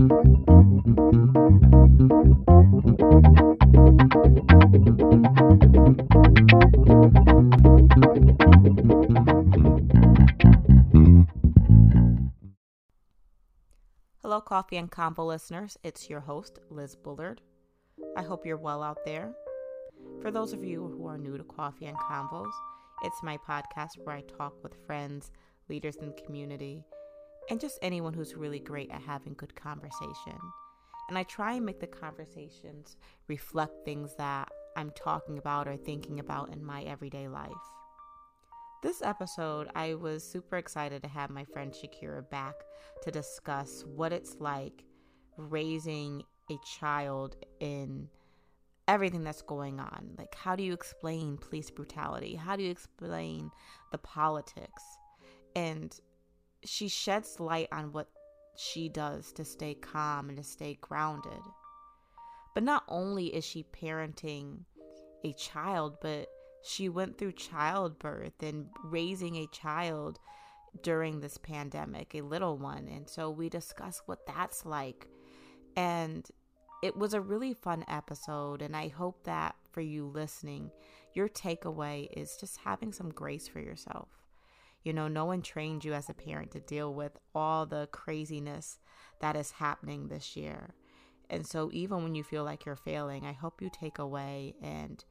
Hello, Coffee and Convo listeners. It's your host, Liz Bullard. I hope you're well out there. For those of you who are new to Coffee and Convos, it's my podcast where I talk with friends, leaders in the community, and just anyone who's really great at having good conversation. And I try and make the conversations reflect things that I'm talking about or thinking about in my everyday life. This episode, I was super excited to have my friend Shakira back to discuss what it's like raising a child in everything that's going on. Like, how do you explain police brutality? How do you explain the politics? And she sheds light on what she does to stay calm and to stay grounded. But not only is she parenting a child, but she went through childbirth and raising a child during this pandemic, a little one. And so we discuss what that's like. And it was a really fun episode. And I hope that for you listening, your takeaway is just having some grace for yourself. You know, no one trained you as a parent to deal with all the craziness that is happening this year. And so, even when you feel like you're failing, I hope you take away and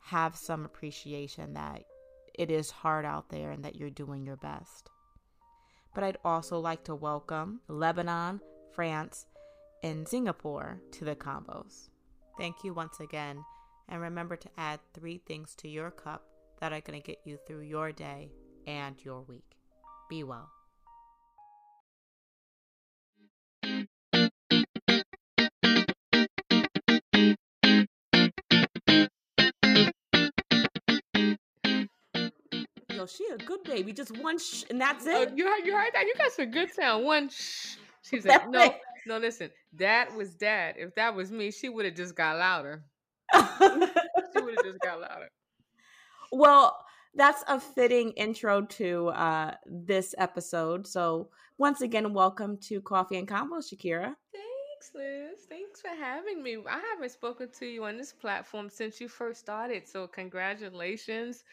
have some appreciation that it is hard out there and that you're doing your best. But I'd also like to welcome Lebanon, France, and Singapore to the convos. Thank you once again, and remember to add three things to your cup that are going to get you through your day and your week. Be well. Yo, she a good baby. Just one shh, and that's Oh, it. you heard, you heard that? You got some good sound. One shh. She's like, no, no, listen. That was dad. If that was me, she would have just got louder. She would have just got louder. well, that's a fitting intro to uh, this episode. So, once again, welcome to Coffee and Convo, Shakira. Thanks, Liz. Thanks for having me. I haven't spoken to you on this platform since you first started. So congratulations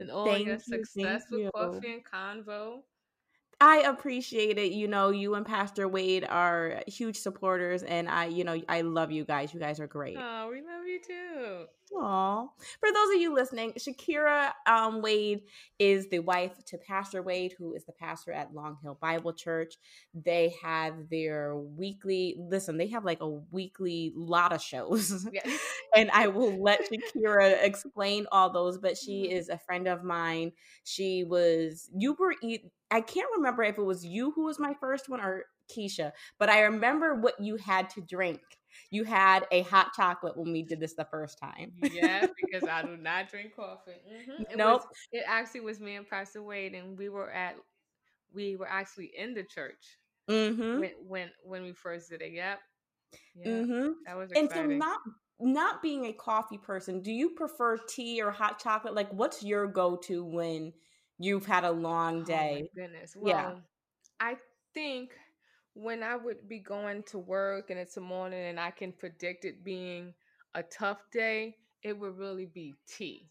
and all Thank your you, success with you. Coffee and Convo. I appreciate it. You know, you and Pastor Wade are huge supporters, and I, you know, I love you guys. You guys are great. Oh, we love you too. Aw. For those of you listening, Shakira um, Wade is the wife to Pastor Wade, who is the pastor at Long Hill Bible Church. They have their weekly, listen, they have like a weekly lot of shows. Yeah. and I will let Shakira explain all those, but she is a friend of mine. She was, you were, I can't remember if it was you who was my first one or Keisha, but I remember what you had to drink. You had a hot chocolate when we did this the first time. yes, because I do not drink coffee. Mhm. It Nope. was, it actually was me and Pastor Wade, and we were at, we were actually in the church Mm-hmm. when when when we first did it. Yep. Yeah, Mm-hmm. that was exciting. And so not not being a coffee person, do you prefer tea or hot chocolate? Like what's your go-to when you've had a long Oh day? my goodness. Yeah. Well, I think when I would be going to work and it's a morning and I can predict it being a tough day, it would really be tea.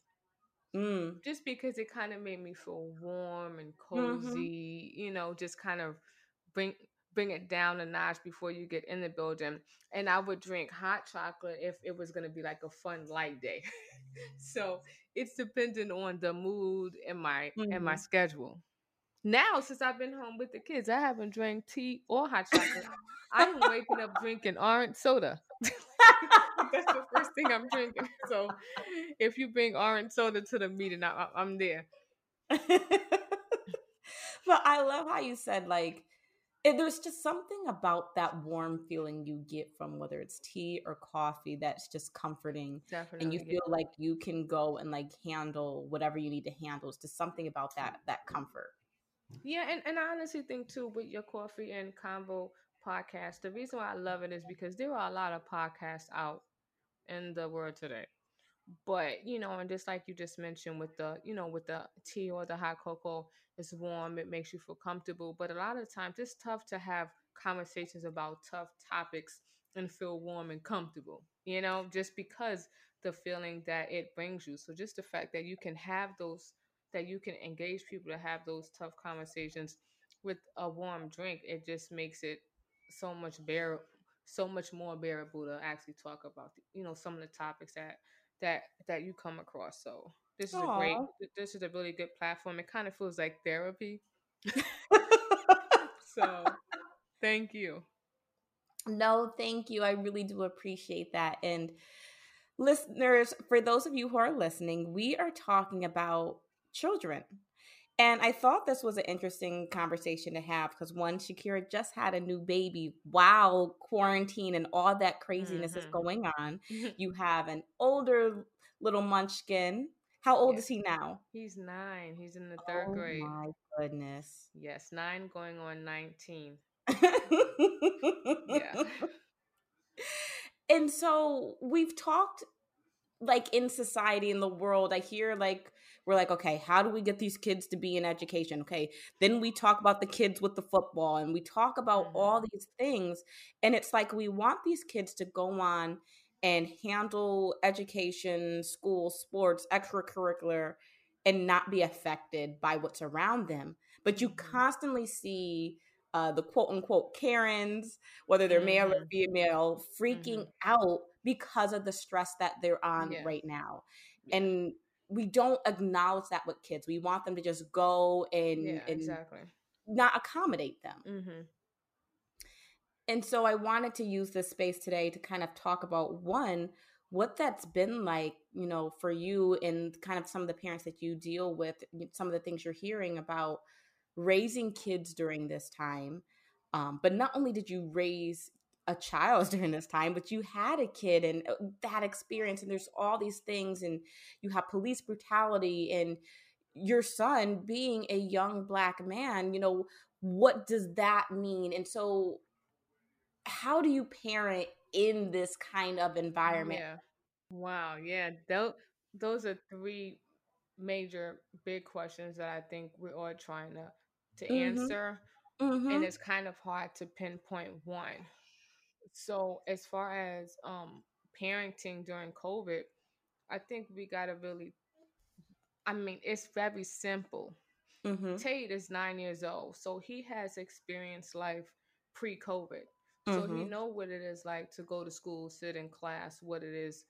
Mm. Just because it kind of made me feel warm and Mhm. cozy, you know, just kind of bring bring it down a notch before you get in the building. And I would drink hot chocolate if it was going to be like a fun light day. so, it's dependent on the mood and my and my Mhm. schedule. Now, since I've been home with the kids, I haven't drank tea or hot chocolate. I'm waking up drinking orange soda. That's the first thing I'm drinking. So, if you bring orange soda to the meeting, I, I- I'm there. but I love how you said like it, there's just something about that warm feeling you get from whether it's tea or coffee that's just comforting Definitely. and you feel like you can go and like handle whatever you need to handle it's just something about that that comfort Yeah, and, and I honestly think too with your coffee and convo podcast, the reason why I love it is because there are a lot of podcasts out in the world today. But you know, and just like you just mentioned with the you know with the tea or the hot cocoa, it's warm, it makes you feel comfortable. But a lot of times it's tough to have conversations about tough topics and feel warm and comfortable, you know, just because the feeling that it brings you. So just the fact that you can have those, that you can engage people to have those tough conversations with a warm drink, it just makes it so much bear, so much more bearable to actually talk about, you know, some of the topics that that that you come across. So this is Aww. a great, this is a really good platform. It kind of feels like therapy. so thank you. No, thank you. I really do appreciate that. And listeners, for those of you who are listening, we are talking about children. And I thought this was an interesting conversation to have because one, Shakira just had a new baby while quarantine and all that craziness mm-hmm. is going on. You have an older little munchkin. How old is he now? He's nine. He's in the third oh grade. My goodness. Yes, nine going on 19. yeah. And so we've talked like in society in the world i hear like we're like okay how do we get these kids to be in education okay then we talk about the kids with the football and we talk about mm-hmm. all these things and it's like we want these kids to go on and handle education school sports extracurricular and not be affected by what's around them but you mm-hmm. constantly see uh, the quote unquote Karens, whether they're mm-hmm. male or mm-hmm. female, freaking mm-hmm. out because of the stress that they're on yeah. right now. Yeah. And we don't acknowledge that with kids. We want them to just go and, yeah, and exactly. not accommodate them. Mm-hmm. And so I wanted to use this space today to kind of talk about one, what that's been like, you know, for you and kind of some of the parents that you deal with, some of the things you're hearing about raising kids during this time. Um, but not only did you raise a child during this time, but you had a kid and uh, that experience, and there's all these things, and you have police brutality, and your son being a young black man, you know, what does that mean? And so, how do you parent in this kind of environment? Yeah. Wow. Yeah. Those, those are three major big questions that I think we're all trying to to mm-hmm. answer. Mm-hmm. And it's kind of hard to pinpoint one. So as far as um parenting during COVID, I think we gotta really I mean, it's very simple. Mm-hmm. Tate is nine years old, so he has experienced life pre-COVID. So he mm-hmm. know what it is like to go to school, sit in class, what it is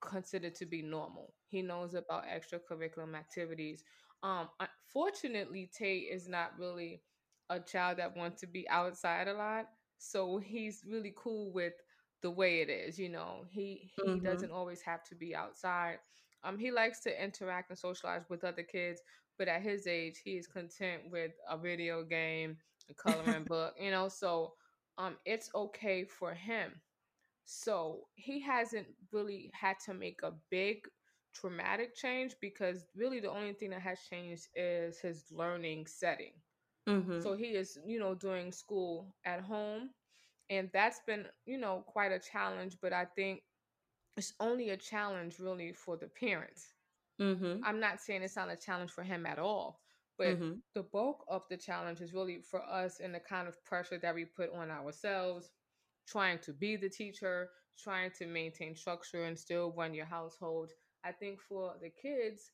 considered to be normal. He knows about extracurricular activities. Um, unfortunately, Tate is not really a child that wants to be outside a lot, so he's really cool with the way it is. You know, he he mm-hmm. doesn't always have to be outside. Um, he likes to interact and socialize with other kids, but at his age, he is content with a video game, a coloring book. You know, so um, it's okay for him. So he hasn't really had to make a big traumatic change because really the only thing that has changed is his learning setting. Mm-hmm. So he is, you know, doing school at home. And that's been, you know, quite a challenge, but I think it's only a challenge really for the parents. Mm-hmm. I'm not saying it's not a challenge for him at all, but mm-hmm. the bulk of the challenge is really for us and the kind of pressure that we put on ourselves, trying to be the teacher, trying to maintain structure and still run your household I think for the kids,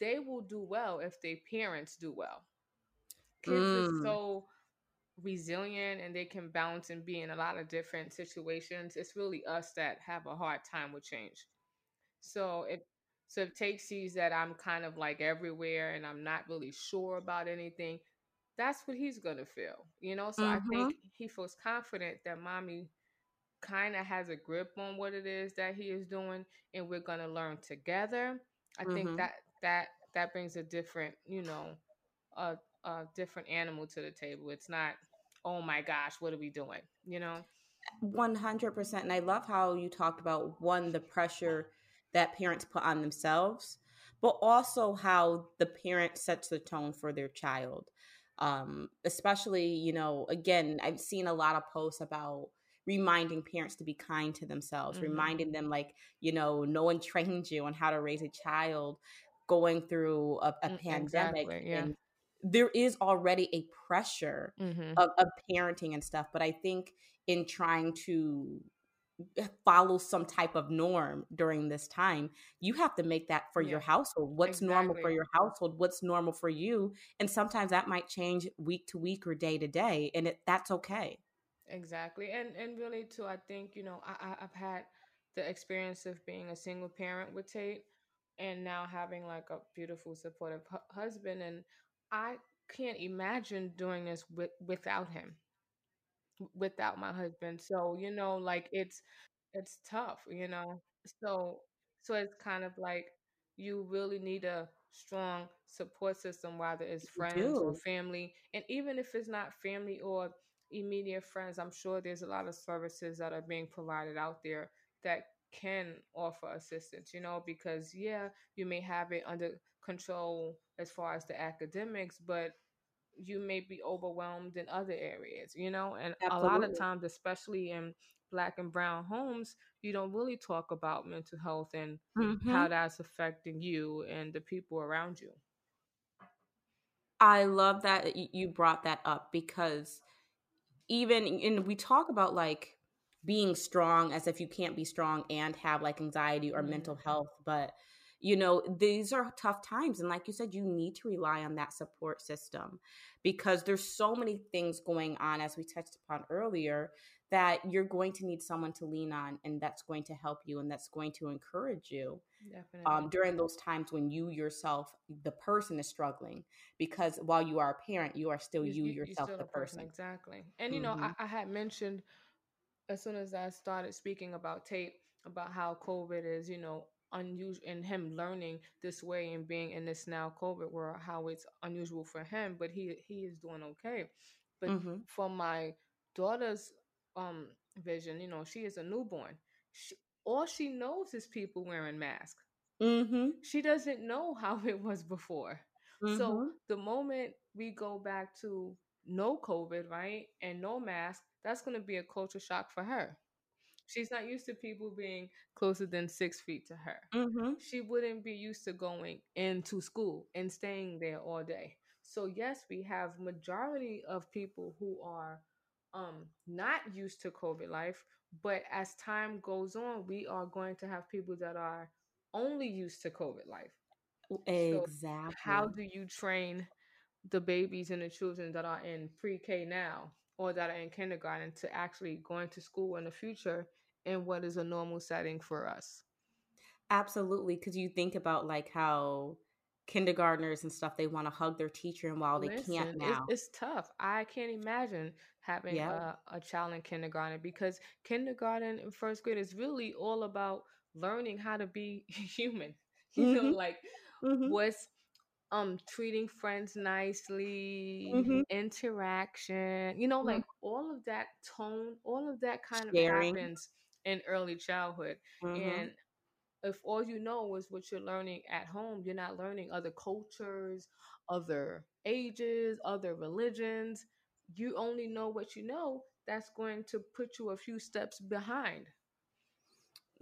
they will do well if their parents do well. Kids mm. are so resilient and they can bounce and be in a lot of different situations. It's really us that have a hard time with change. So if so if Tate sees that I'm kind of like everywhere and I'm not really sure about anything, that's what he's gonna feel. You know, so mm-hmm. I think mm-hmm. he feels confident that mommy kind of has a grip on what it is that he is doing and we're going to learn together i mm-hmm. think that that that brings a different you know a, a different animal to the table it's not oh my gosh what are we doing you know 100% and i love how you talked about one the pressure that parents put on themselves but also how the parent sets the tone for their child um, especially you know again i've seen a lot of posts about reminding parents to be kind to themselves, mm-hmm. reminding them, like, you know, no one trained you on how to raise a child going through a, a mm, pandemic. Exactly, yeah. And there is already a pressure Mm-hmm. of, of parenting and stuff. But I think in trying to follow some type of norm during this time, you have to make that for your Yeah, household. What's normal for your household? What's normal for you? And sometimes that might change week to week or day to day, and it, that's okay. Exactly. And and really too, I think, you know, I, I I've had the experience of being a single parent with Tate and now having like a beautiful supportive hu- husband and I can't imagine doing this with without him, without my husband. So, you know, like it's it's tough, you know. So so it's kind of like you really need a strong support system, whether it's friends or family. And even if it's not family or immediate friends, I'm sure there's a lot of services that are being provided out there that can offer assistance, you know, because yeah, you may have it under control as far as the academics, but you may be overwhelmed in other areas, you know? And a lot of times, especially in black and brown homes, you don't really talk about mental health and hmm how that's affecting you and the people around you. I love that you brought that up because even and we talk about like being strong as if you can't be strong and have like anxiety or mental health but you know these are tough times and like you said you need to rely on that support system because there's so many things going on as we touched upon earlier that you're going to need someone to lean on and that's going to help you and that's going to encourage you um, during those times when you yourself the person is struggling because while you are a parent you are still You, you you, yourself still the person, person exactly. And, you know, I, I had mentioned as soon as I started speaking about Tate about how COVID is, you know, unusual in him learning this way and being in this now COVID world, how it's unusual for him, but he he is doing okay. But hmm for my daughter's um vision, you know, she is a newborn. She, all she knows is people wearing masks hmm she doesn't know how it was before. So hmm the moment we go back to no COVID, right, and no mask, that's going to be a culture shock for her. She's not used to people being closer than six feet to her. hmm She wouldn't be used to going into school and staying there all day. So yes, we have majority of people who are um not used to COVID life, but as time goes on, we are going to have people that are only used to COVID life. So how do you train the babies and the children that are in pre-K now or that are in kindergarten to actually going to school in the future in what is a normal setting for us? Absolutely. Because you think about like how kindergartners and stuff, they want to hug their teacher, and while they can't Listen, it's now. it's tough. I can't imagine having Yeah. a, a child in kindergarten because kindergarten and first grade is really all about learning how to be human. You know, hmm like hmm what's um treating friends nicely, hmm interaction, you know, like all of that tone, all of that kind of happens in early childhood. hmm And if all you know is what you're learning at home, you're not learning other cultures, other ages, other religions. You only know what you know. That's going to put you a few steps behind.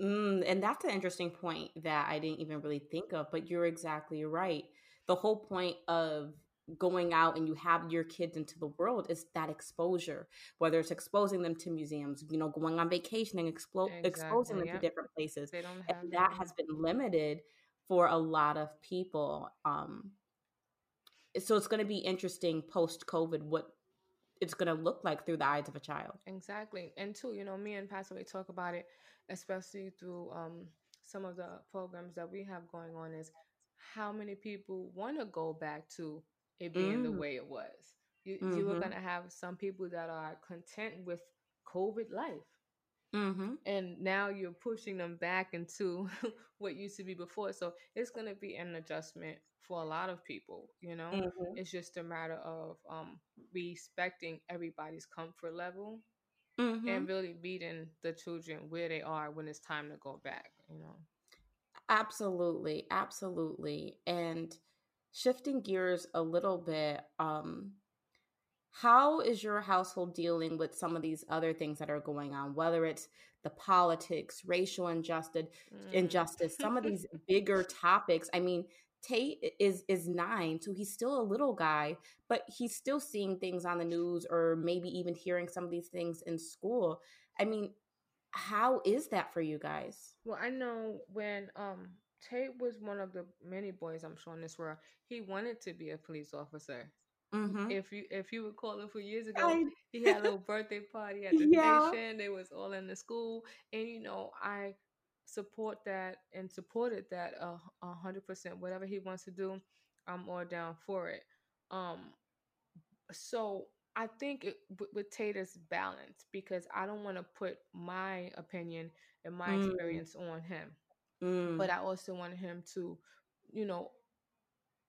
Mm, and that's an interesting point that I didn't even really think of, but you're exactly right. The whole point of going out and you have your kids into the world is that exposure, whether it's exposing them to museums, you know, going on vacation and explo- exposing Exactly. them to different places. They don't And have that that has been limited for a lot of people. Um, so it's going to be interesting post COVID what it's going to look like through the eyes of a child. Exactly. And two, you know, me and Pastor we talk about it, especially through um some of the programs that we have going on is how many people want to go back to it being the Mm, way it was. You you are mm-hmm, gonna have some people that are content with COVID life. mm-hmm, And now you're pushing them back into what used to be before. So it's gonna be an adjustment for a lot of people, you know. mm-hmm, It's just a matter of um respecting everybody's comfort level mm-hmm. and really meeting the children where they are when it's time to go back, you know. Absolutely, absolutely. And shifting gears a little bit, um, how is your household dealing with some of these other things that are going on, whether it's the politics, racial injustice, Mm. injustice, some of these bigger topics? I mean, Tate is is nine, so he's still a little guy, but he's still seeing things on the news or maybe even hearing some of these things in school. I mean, how is that for you guys? Well, I know when um Tate was one of the many boys I'm showing this world, he wanted to be a police officer. Mm-hmm. If you if you recall a few years ago, I... he had a little birthday party at the yeah. station. They was all in the school, and you know I support that and supported that a hundred percent. Whatever he wants to do, I'm all down for it. Um, so I think it, with, with Tater's balance because I don't want to put my opinion and my mm. experience on him, mm. but I also want him to, you know,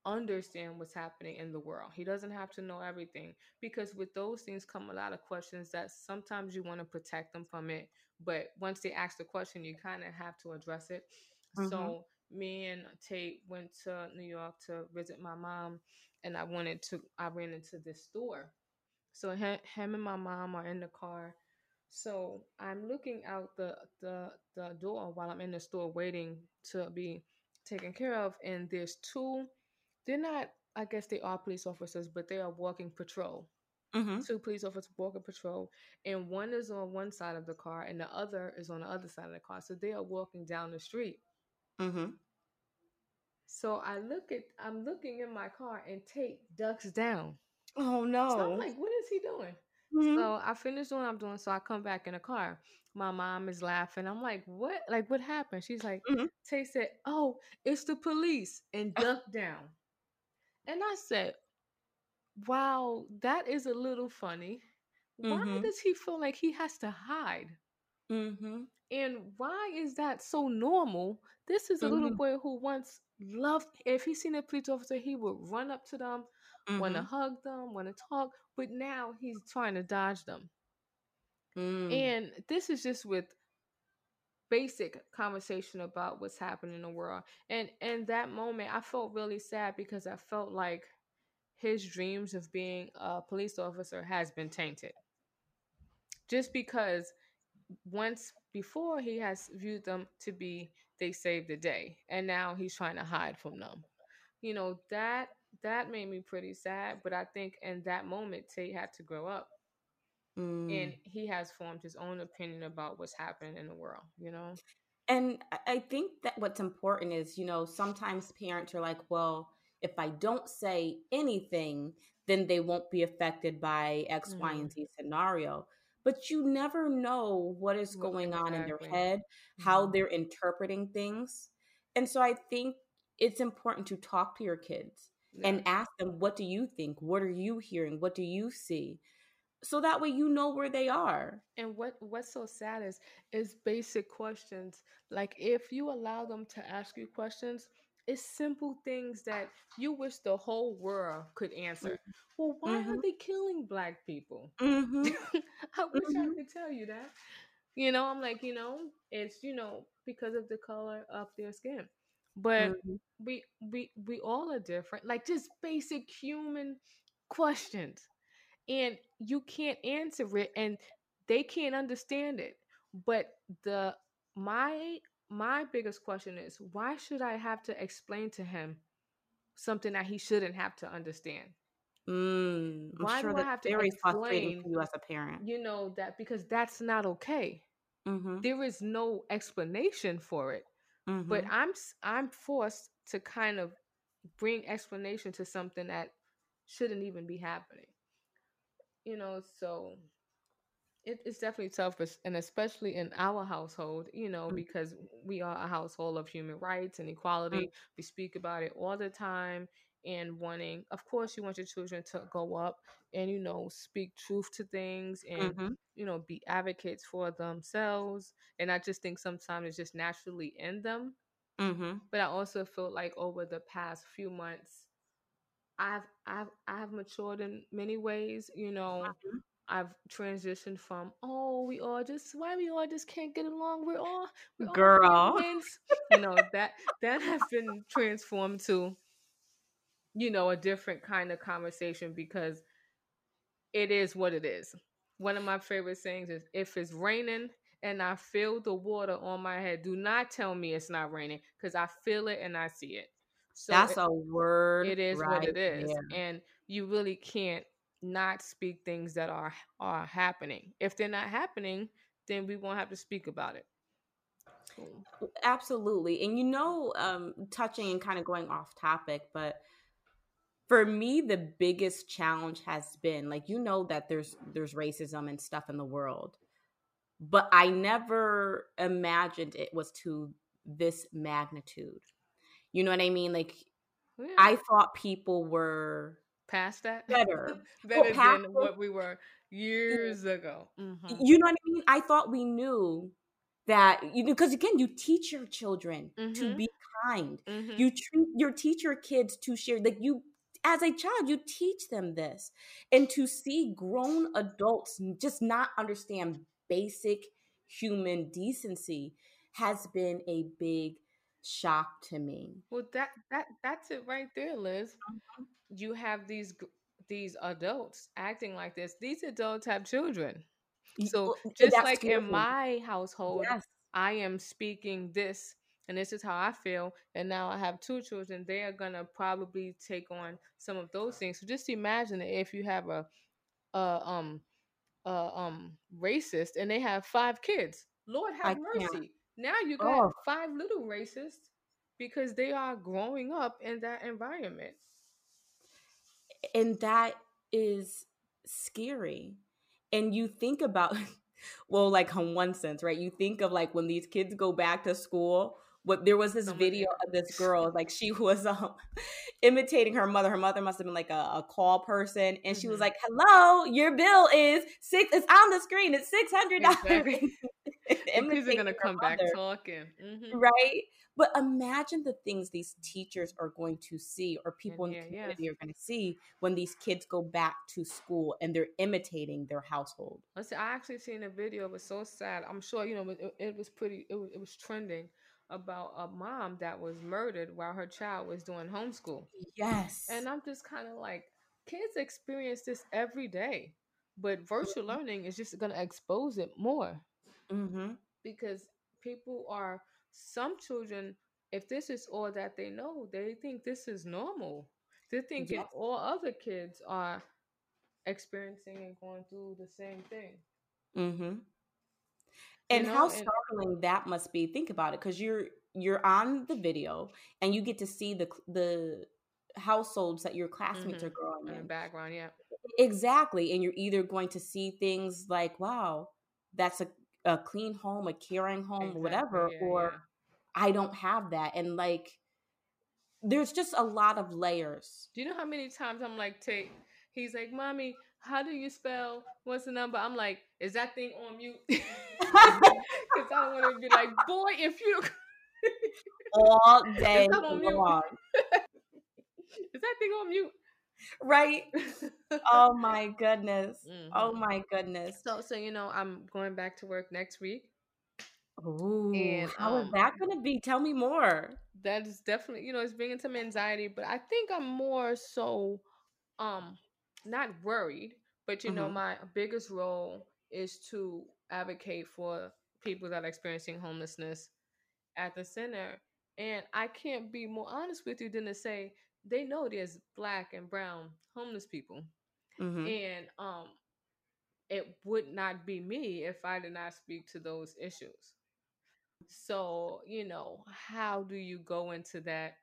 understand what's happening in the world. He doesn't have to know everything because with those things come a lot of questions that sometimes you want to protect them from it, but once they ask the question, you kind of have to address it. Mm-hmm. So me and Tate went to New York to visit my mom, and I wanted to. I ran into this store, so him, him and my mom are in the car. So I'm looking out the the the door while I'm in the store waiting to be taken care of, and there's two they're not i guess they are police officers but they are walking patrol. Mm-hmm. two police officers walking patrol and one is on one side of the car and the other is on the other side of the car so they are walking down the street. Mm-hmm. so i look at i'm looking in my car and tate ducks down. Oh no so i'm like what is he doing mm-hmm. so i finish doing what i'm doing so i come back in the car my mom is laughing. I'm like, what? Like, what happened? She's like, mm-hmm. Tate said, oh, it's the police and duck down. And I said, wow, that is a little funny. Why mm-hmm. does he feel like he has to hide? Mm-hmm. And why is that so normal? This is a mm-hmm. little boy who once loved, if he seen a police officer, he would run up to them, want to mm-hmm. hug them, want to talk, but now he's trying to dodge them. Mm. And this is just with basic conversation about what's happening in the world. And in that moment, I felt really sad because I felt like his dreams of being a police officer has been tainted. Just because once before he has viewed them to be they saved the day and now he's trying to hide from them. You know, that that made me pretty sad, but I think in that moment Tate had to grow up Mm. And he has formed his own opinion about what's happening in the world, you know? And I think that what's important is, you know, sometimes parents are like, well, if I don't say anything, then they won't be affected by X, mm-hmm. Y, and Z scenario. But you never know what is what going exactly. on in their head, mm-hmm. how they're interpreting things. And so I think it's important to talk to your kids yeah. and ask them, what do you think? What are you hearing? What do you see? so that way you know where they are and what what's so sad is is basic questions like if you allow them to ask you questions it's simple things that you wish the whole world could answer mm-hmm. well why mm-hmm. are they killing black people mm-hmm. i wish i mm-hmm. could tell you that you know i'm like you know it's you know because of the color of their skin but mm-hmm. we we we all are different like just basic human questions and you can't answer it and they can't understand it. But the my my biggest question is why should i have to explain to him something that he shouldn't have to understand? Mm, why sure do i have to very explain you as a parent. you know that because that's not okay. Mm-hmm. there is no explanation for it mm-hmm. but i'm i'm forced to kind of bring explanation to something that shouldn't even be happening you know, so it, it's definitely tough, and especially in our household, you know, mm-hmm. because we are a household of human rights and equality. Mm-hmm. We speak about it all the time and wanting, of course, you want your children to go up and, you know, speak truth to things and, mm-hmm. you know, be advocates for themselves. And I just think sometimes it's just naturally in them. Mm-hmm. But I also feel like over the past few months, I've I've I've matured in many ways. You know, mm-hmm. I've transitioned from oh we all just why we all just can't get along. We're all we're girl. All you know that that has been transformed to you know a different kind of conversation because it is what it is. One of my favorite sayings is if it's raining and I feel the water on my head, do not tell me it's not raining because I feel it and I see it. So That's it, a word. It is right what it is. There. And you really can't not speak things that are are happening. If they're not happening, then we won't have to speak about it. Absolutely. And you know, um, touching and kind of going off topic, but for me the biggest challenge has been like you know that there's there's racism and stuff in the world but i never imagined it was to this magnitude you know what i mean like yeah. i thought people were past that better better than what we were years ago mm-hmm. you know what i mean i thought we knew that you because again you teach your children mm-hmm. to be kind mm-hmm. you treat your teach your kids to share like you as a child you teach them this and to see grown adults just not understand basic human decency has been a big shock to me. Well that that that's it right there liz. Mm-hmm. you have these these adults acting like this. These adults have children. So just That's like in my household, yes. I am speaking this and this is how I feel. And now I have two children, they are gonna probably take on some of those things. So just imagine if you have a, a um a um racist and they have five kids. Lord have I mercy. Can't. Now you got oh. five little racists because they are growing up in that environment. And that is scary and you think about well like in one sense right you think of like when these kids go back to school what there was this oh video of this girl like she was um imitating her mother her mother must have been like a, a call person and mm-hmm. she was mm-hmm. like hello your bill is six it's on the screen it's six hundred dollars kids are gonna come mother, back talking mm-hmm. right but imagine the things these teachers are going to see or people in the community are going to see when these kids go back to school and they're imitating their household. Listen, I actually seen a video. It was so sad. I'm sure, you know, it, it was pretty, it was, it was trending about a mom that was murdered while her child was doing homeschool. Yes. And I'm just kind of like, kids experience this every day, but virtual mm-hmm. learning is just going to expose it more. Mm-hmm. Because people are some children, if this is all that they know, they think this is normal. They're thinking yes. all other kids are experiencing and going through the same thing. Mm-hmm. And you know, how startling and- that must be. Think about it, because you're you're on the video and you get to see the the households that your classmates mm-hmm. are growing in. in. background, yeah. Exactly. And you're either going to see things like, wow, that's a a clean home, a caring home, exactly, whatever, yeah, or yeah. I don't have that. And like, there's just a lot of layers. Do you know how many times I'm like, Tate, he's like, Mommy, how do you spell what's the number? I'm like, is that thing on mute? Because I want to be like, boy, if you all day long. is that thing on mute? right? oh my goodness. Oh mm-hmm. Oh my goodness. So so you know, I'm going back to work next week. Ooh, and um, is that going to be? Tell me more. That is definitely, you know, it's bringing some anxiety, but I think I'm more so, um, not worried, but you mm-hmm. know, my biggest role is to advocate for people that are experiencing homelessness at the center. And I can't be more honest with you than to say they know there's black and brown homeless people. Mm-hmm. And um it would not be me if I did not speak to those issues. So, you know, how do you go into that?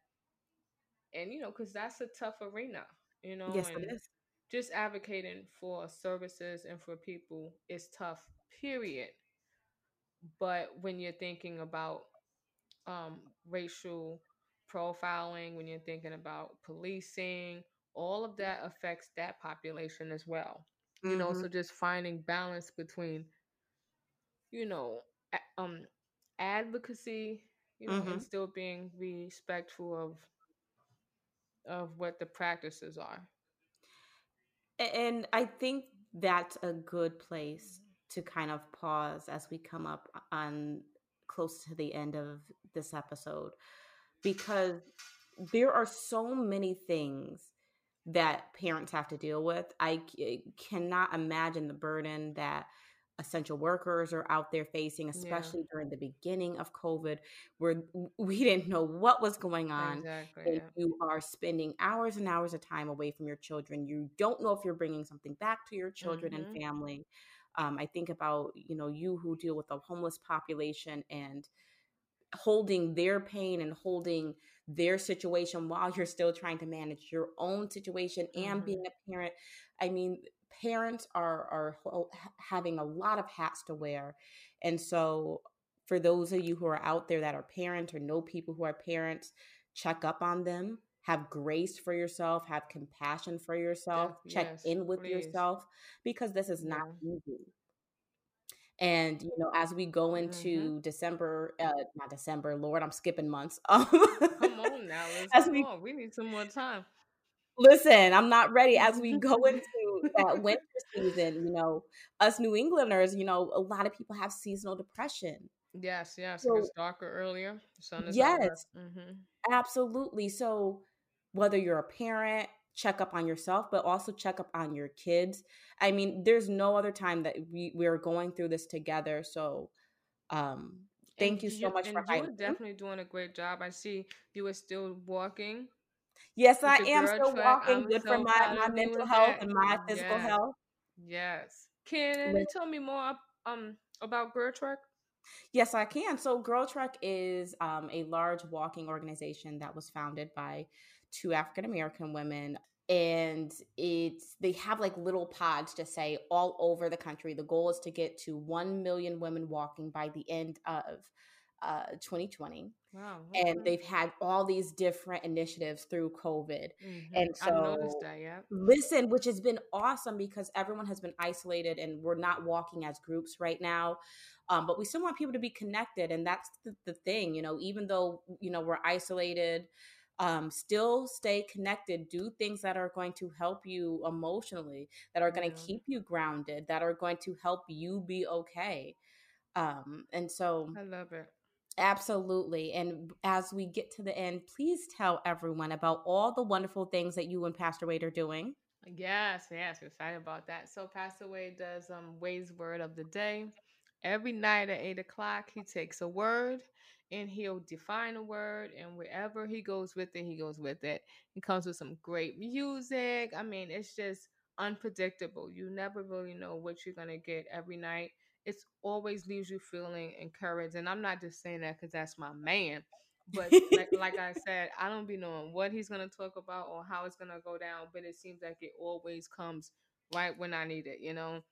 And, you know, because that's a tough arena, you know? Yes, it is. Just advocating for services and for people is tough, period. But when you're thinking about um, racial profiling, when you're thinking about policing, all of that affects that population as well. Mm-hmm. You know, so mm-hmm. just finding balance between, you know, um, advocacy, you know, mm-hmm. and still being respectful of of what the practices are. And I think that's a good place to kind of pause as we come up on close to the end of this episode because there are so many things that parents have to deal with. I cannot imagine the burden that essential workers are out there facing, especially yeah. during the beginning of COVID, where we didn't know what was going on. Exactly, and yeah. you are spending hours and hours of time away from your children. You don't know if you're bringing something back to your children mm-hmm. and family. Um, I think about you know you who deal with the homeless population and holding their pain and holding their situation while you're still trying to manage your own situation and mm-hmm. being a parent. I mean, parents are are having a lot of hats to wear and so for those of you who are out there that are parents or know people who are parents check up on them have grace for yourself have compassion for yourself check yes, in with please. yourself because this is not yeah. easy and you know as we go mm-hmm. into mm-hmm. december uh not december lord i'm skipping months um, come on now as we, we need some more time listen i'm not ready as we go into that winter season, you know, us New Englanders, you know, a lot of people have seasonal depression. Yes, yes. So, it's darker earlier. The sun is yes, mm-hmm. absolutely. So whether you're a parent, check up on yourself, but also check up on your kids. I mean, there's no other time that we we're going through this together. So, um, thank you so you, much for. You were definitely doing a great job. I see you were still walking Yes, I am still walking. I'm good so for my, my mental health that. and my physical yes. health. Yes. Can you tell me more um about Girl Trek? Yes, I can. So, Girl Trek is um, a large walking organization that was founded by two African American women, and it's they have like little pods to say all over the country. The goal is to get to one million women walking by the end of uh, 2020. Wow. Okay. And they've had all these different initiatives through COVID. Mm-hmm. And so, that, yeah. Listen, which has been awesome because everyone has been isolated and we're not walking as groups right now. Um, but we still want people to be connected. And that's the, the thing, you know, even though, you know, we're isolated, um, still stay connected do things that are going to help you emotionally that are going to keep you grounded that are going to help you be okay um, and so i love it Absolutely. And as we get to the end, please tell everyone about all the wonderful things that you and Pastor Wade are doing. Yes, yes, we're excited about that. So Pastor Wade does um Wade's word of the day. Every night at eight o'clock, he takes a word and he'll define a word and wherever he goes with it, he goes with it. He comes with some great music. I mean, it's just unpredictable. You never really know what you're gonna get every night it's always leaves you feeling encouraged. And I'm not just saying that because that's my man. But like, like, I said, I don't be knowing what he's gonna talk about or how it's gonna go down. But it seems like it always comes right when I need it, you know.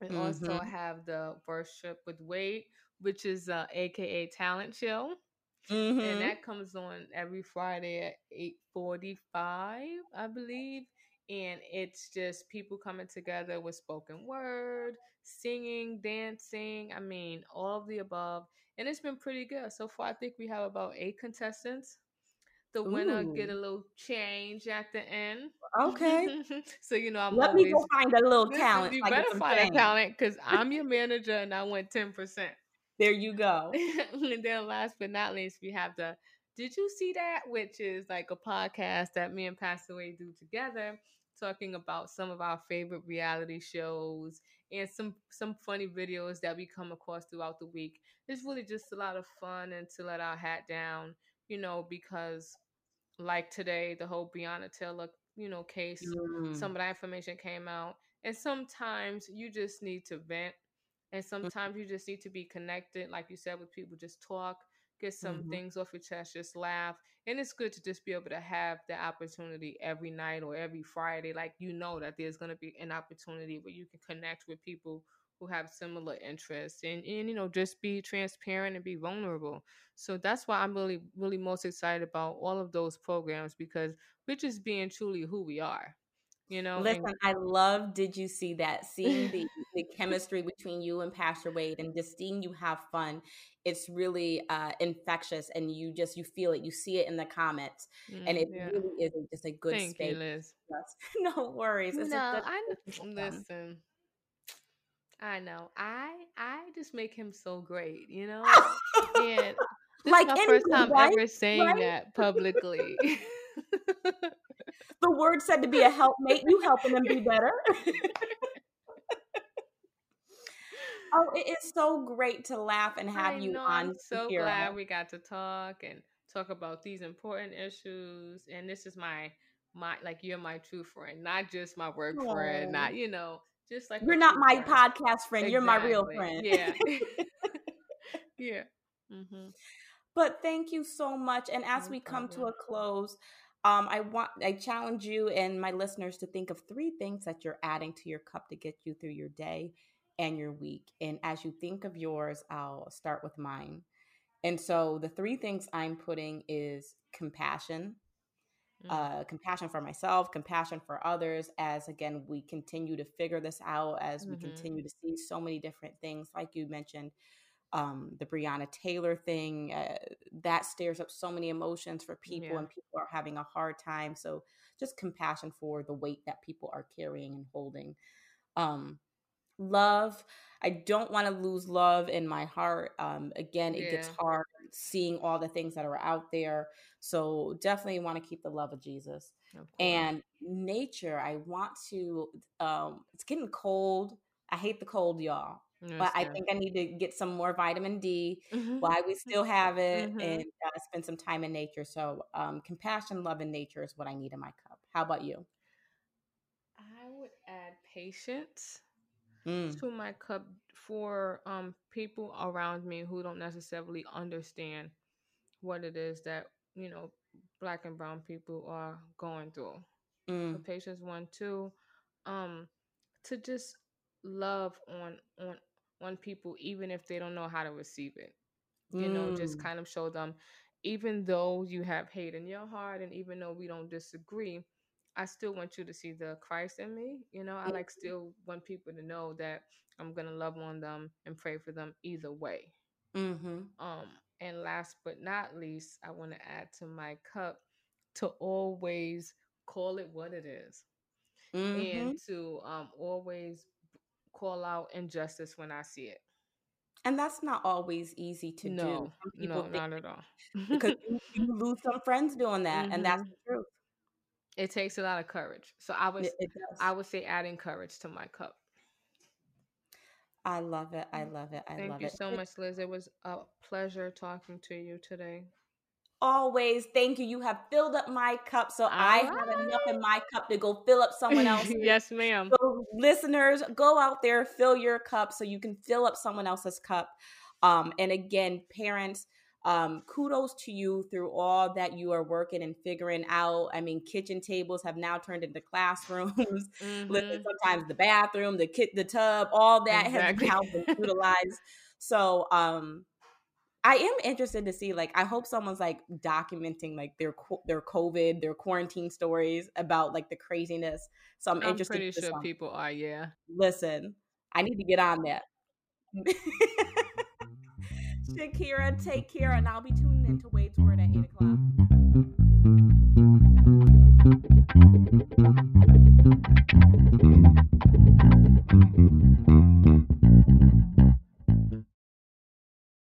And mm-hmm. also have the worship with Wade, which is uh, AKA Talent Show. Mm-hmm. And that comes on every Friday at 8:45, I believe and it's just people coming together with spoken word, singing, dancing. I mean, all of the above. And it's been pretty good. So far, I think we have about eight contestants. The winner Ooh. get a little change at the end. Okay. so you know, I'm let always, me go find a little talent. You better find change. a talent because I'm your manager and I went ten percent. There you go. and then last but not least, we have the Did You See That? Which is like a podcast that me and Pastor Wade do together talking about some of our favorite reality shows and some some funny videos that we come across throughout the week. It's really just a lot of fun and to let our hat down, you know, because like today, the whole Breonna Taylor, you know, case, mm. some of that information came out. And sometimes you just need to vent. And sometimes you just need to be connected, like you said, with people, just talk get some mm-hmm. things off your chest, just laugh. And it's good to just be able to have the opportunity every night or every Friday. Like you know that there's gonna be an opportunity where you can connect with people who have similar interests and, and you know just be transparent and be vulnerable so that's why i'm really really most excited about all of those programs because we're just being truly who we are you know listen and- i love did you see that seeing the, the chemistry between you and pastor wade and just seeing you have fun it's really uh, infectious and you just you feel it you see it in the comments mm, and it yeah. really is just a good Thank space you, Liz. no worries it's no i listen i know i i just make him so great you know and this like is my first time right? ever saying right? that publicly the word said to be a helpmate. You helping them be better. Oh, it is so great to laugh and have I you know. on I'm so here. glad we got to talk and talk about these important issues. And this is my my like you're my true friend, not just my work friend, not you know, just like You're not my friend. podcast friend. You're my real friend. Yeah. yeah. hmm But thank you so much. And as No we come to a close, um, I want I challenge you and my listeners to think of three things that you're adding to your cup to get you through your day and your week. And as you think of yours, I'll start with mine. And so the three things I'm putting is compassion, Mm. uh, compassion for myself, compassion for others, as again, we continue to figure this out, as we Mhm. continue to see so many different things, like you mentioned, um, the Breonna Taylor thing, uh, that stirs up so many emotions for people, Yeah. and people are having a hard time. So, just compassion for the weight that people are carrying and holding. Um, love i don't want to lose love in my heart um again it gets hard seeing all the things that are out there so definitely want to keep the love of jesus Of and nature i want to um it's getting cold i hate the cold y'all but i think i need to get some more vitamin d Mhm. while we still have it Mhm. and uh, spend some time in nature so um compassion love and nature is what i need in my cup how about you I would add patience Mm, to my cup for um people around me who don't necessarily understand what it is that you know black and brown people are going through. So mm, patience one two, um, to just love on on on people even if they don't know how to receive it. You know, just mm, kind of show them, even though you have hate in your heart and even though we don't disagree, I still want you to see the Christ in me. You know, I mm, like still want people to know that I'm gonna love on them and pray for them either way. mhm, Um, and last but not least, I want to add to my cup to always call it what it is mhm. and to um always call out injustice when I see it. And that's not always easy to do. No, people no, not at all. because you, you lose some friends doing that, and that's Mhm. the truth. It takes a lot of courage. So I was It, it does. I would say adding courage to my cup. I love it. I love it. I Thank love you it. so much, Liz. It was a pleasure talking to you today. Always, thank you. You have filled up my cup, so I All have enough in my cup to go fill up someone else's. yes, ma'am. So, listeners, go out there, fill your cup so you can fill up someone else's cup. Um, and again, parents, um, kudos to you through all that you are working and figuring out. I mean, kitchen tables have now turned into classrooms. Listen, Mhm. sometimes the bathroom, the kit, the tub, all that Exactly. has now been utilized. So, um, I am interested to see like I hope someone's like documenting like their their COVID, their quarantine stories about like the craziness. So I'm, I'm interested. Pretty sure people are. Yeah. Listen, I need to get on that. Shakira, take care, and I'll be tuning into Wade's Word at eight o'clock.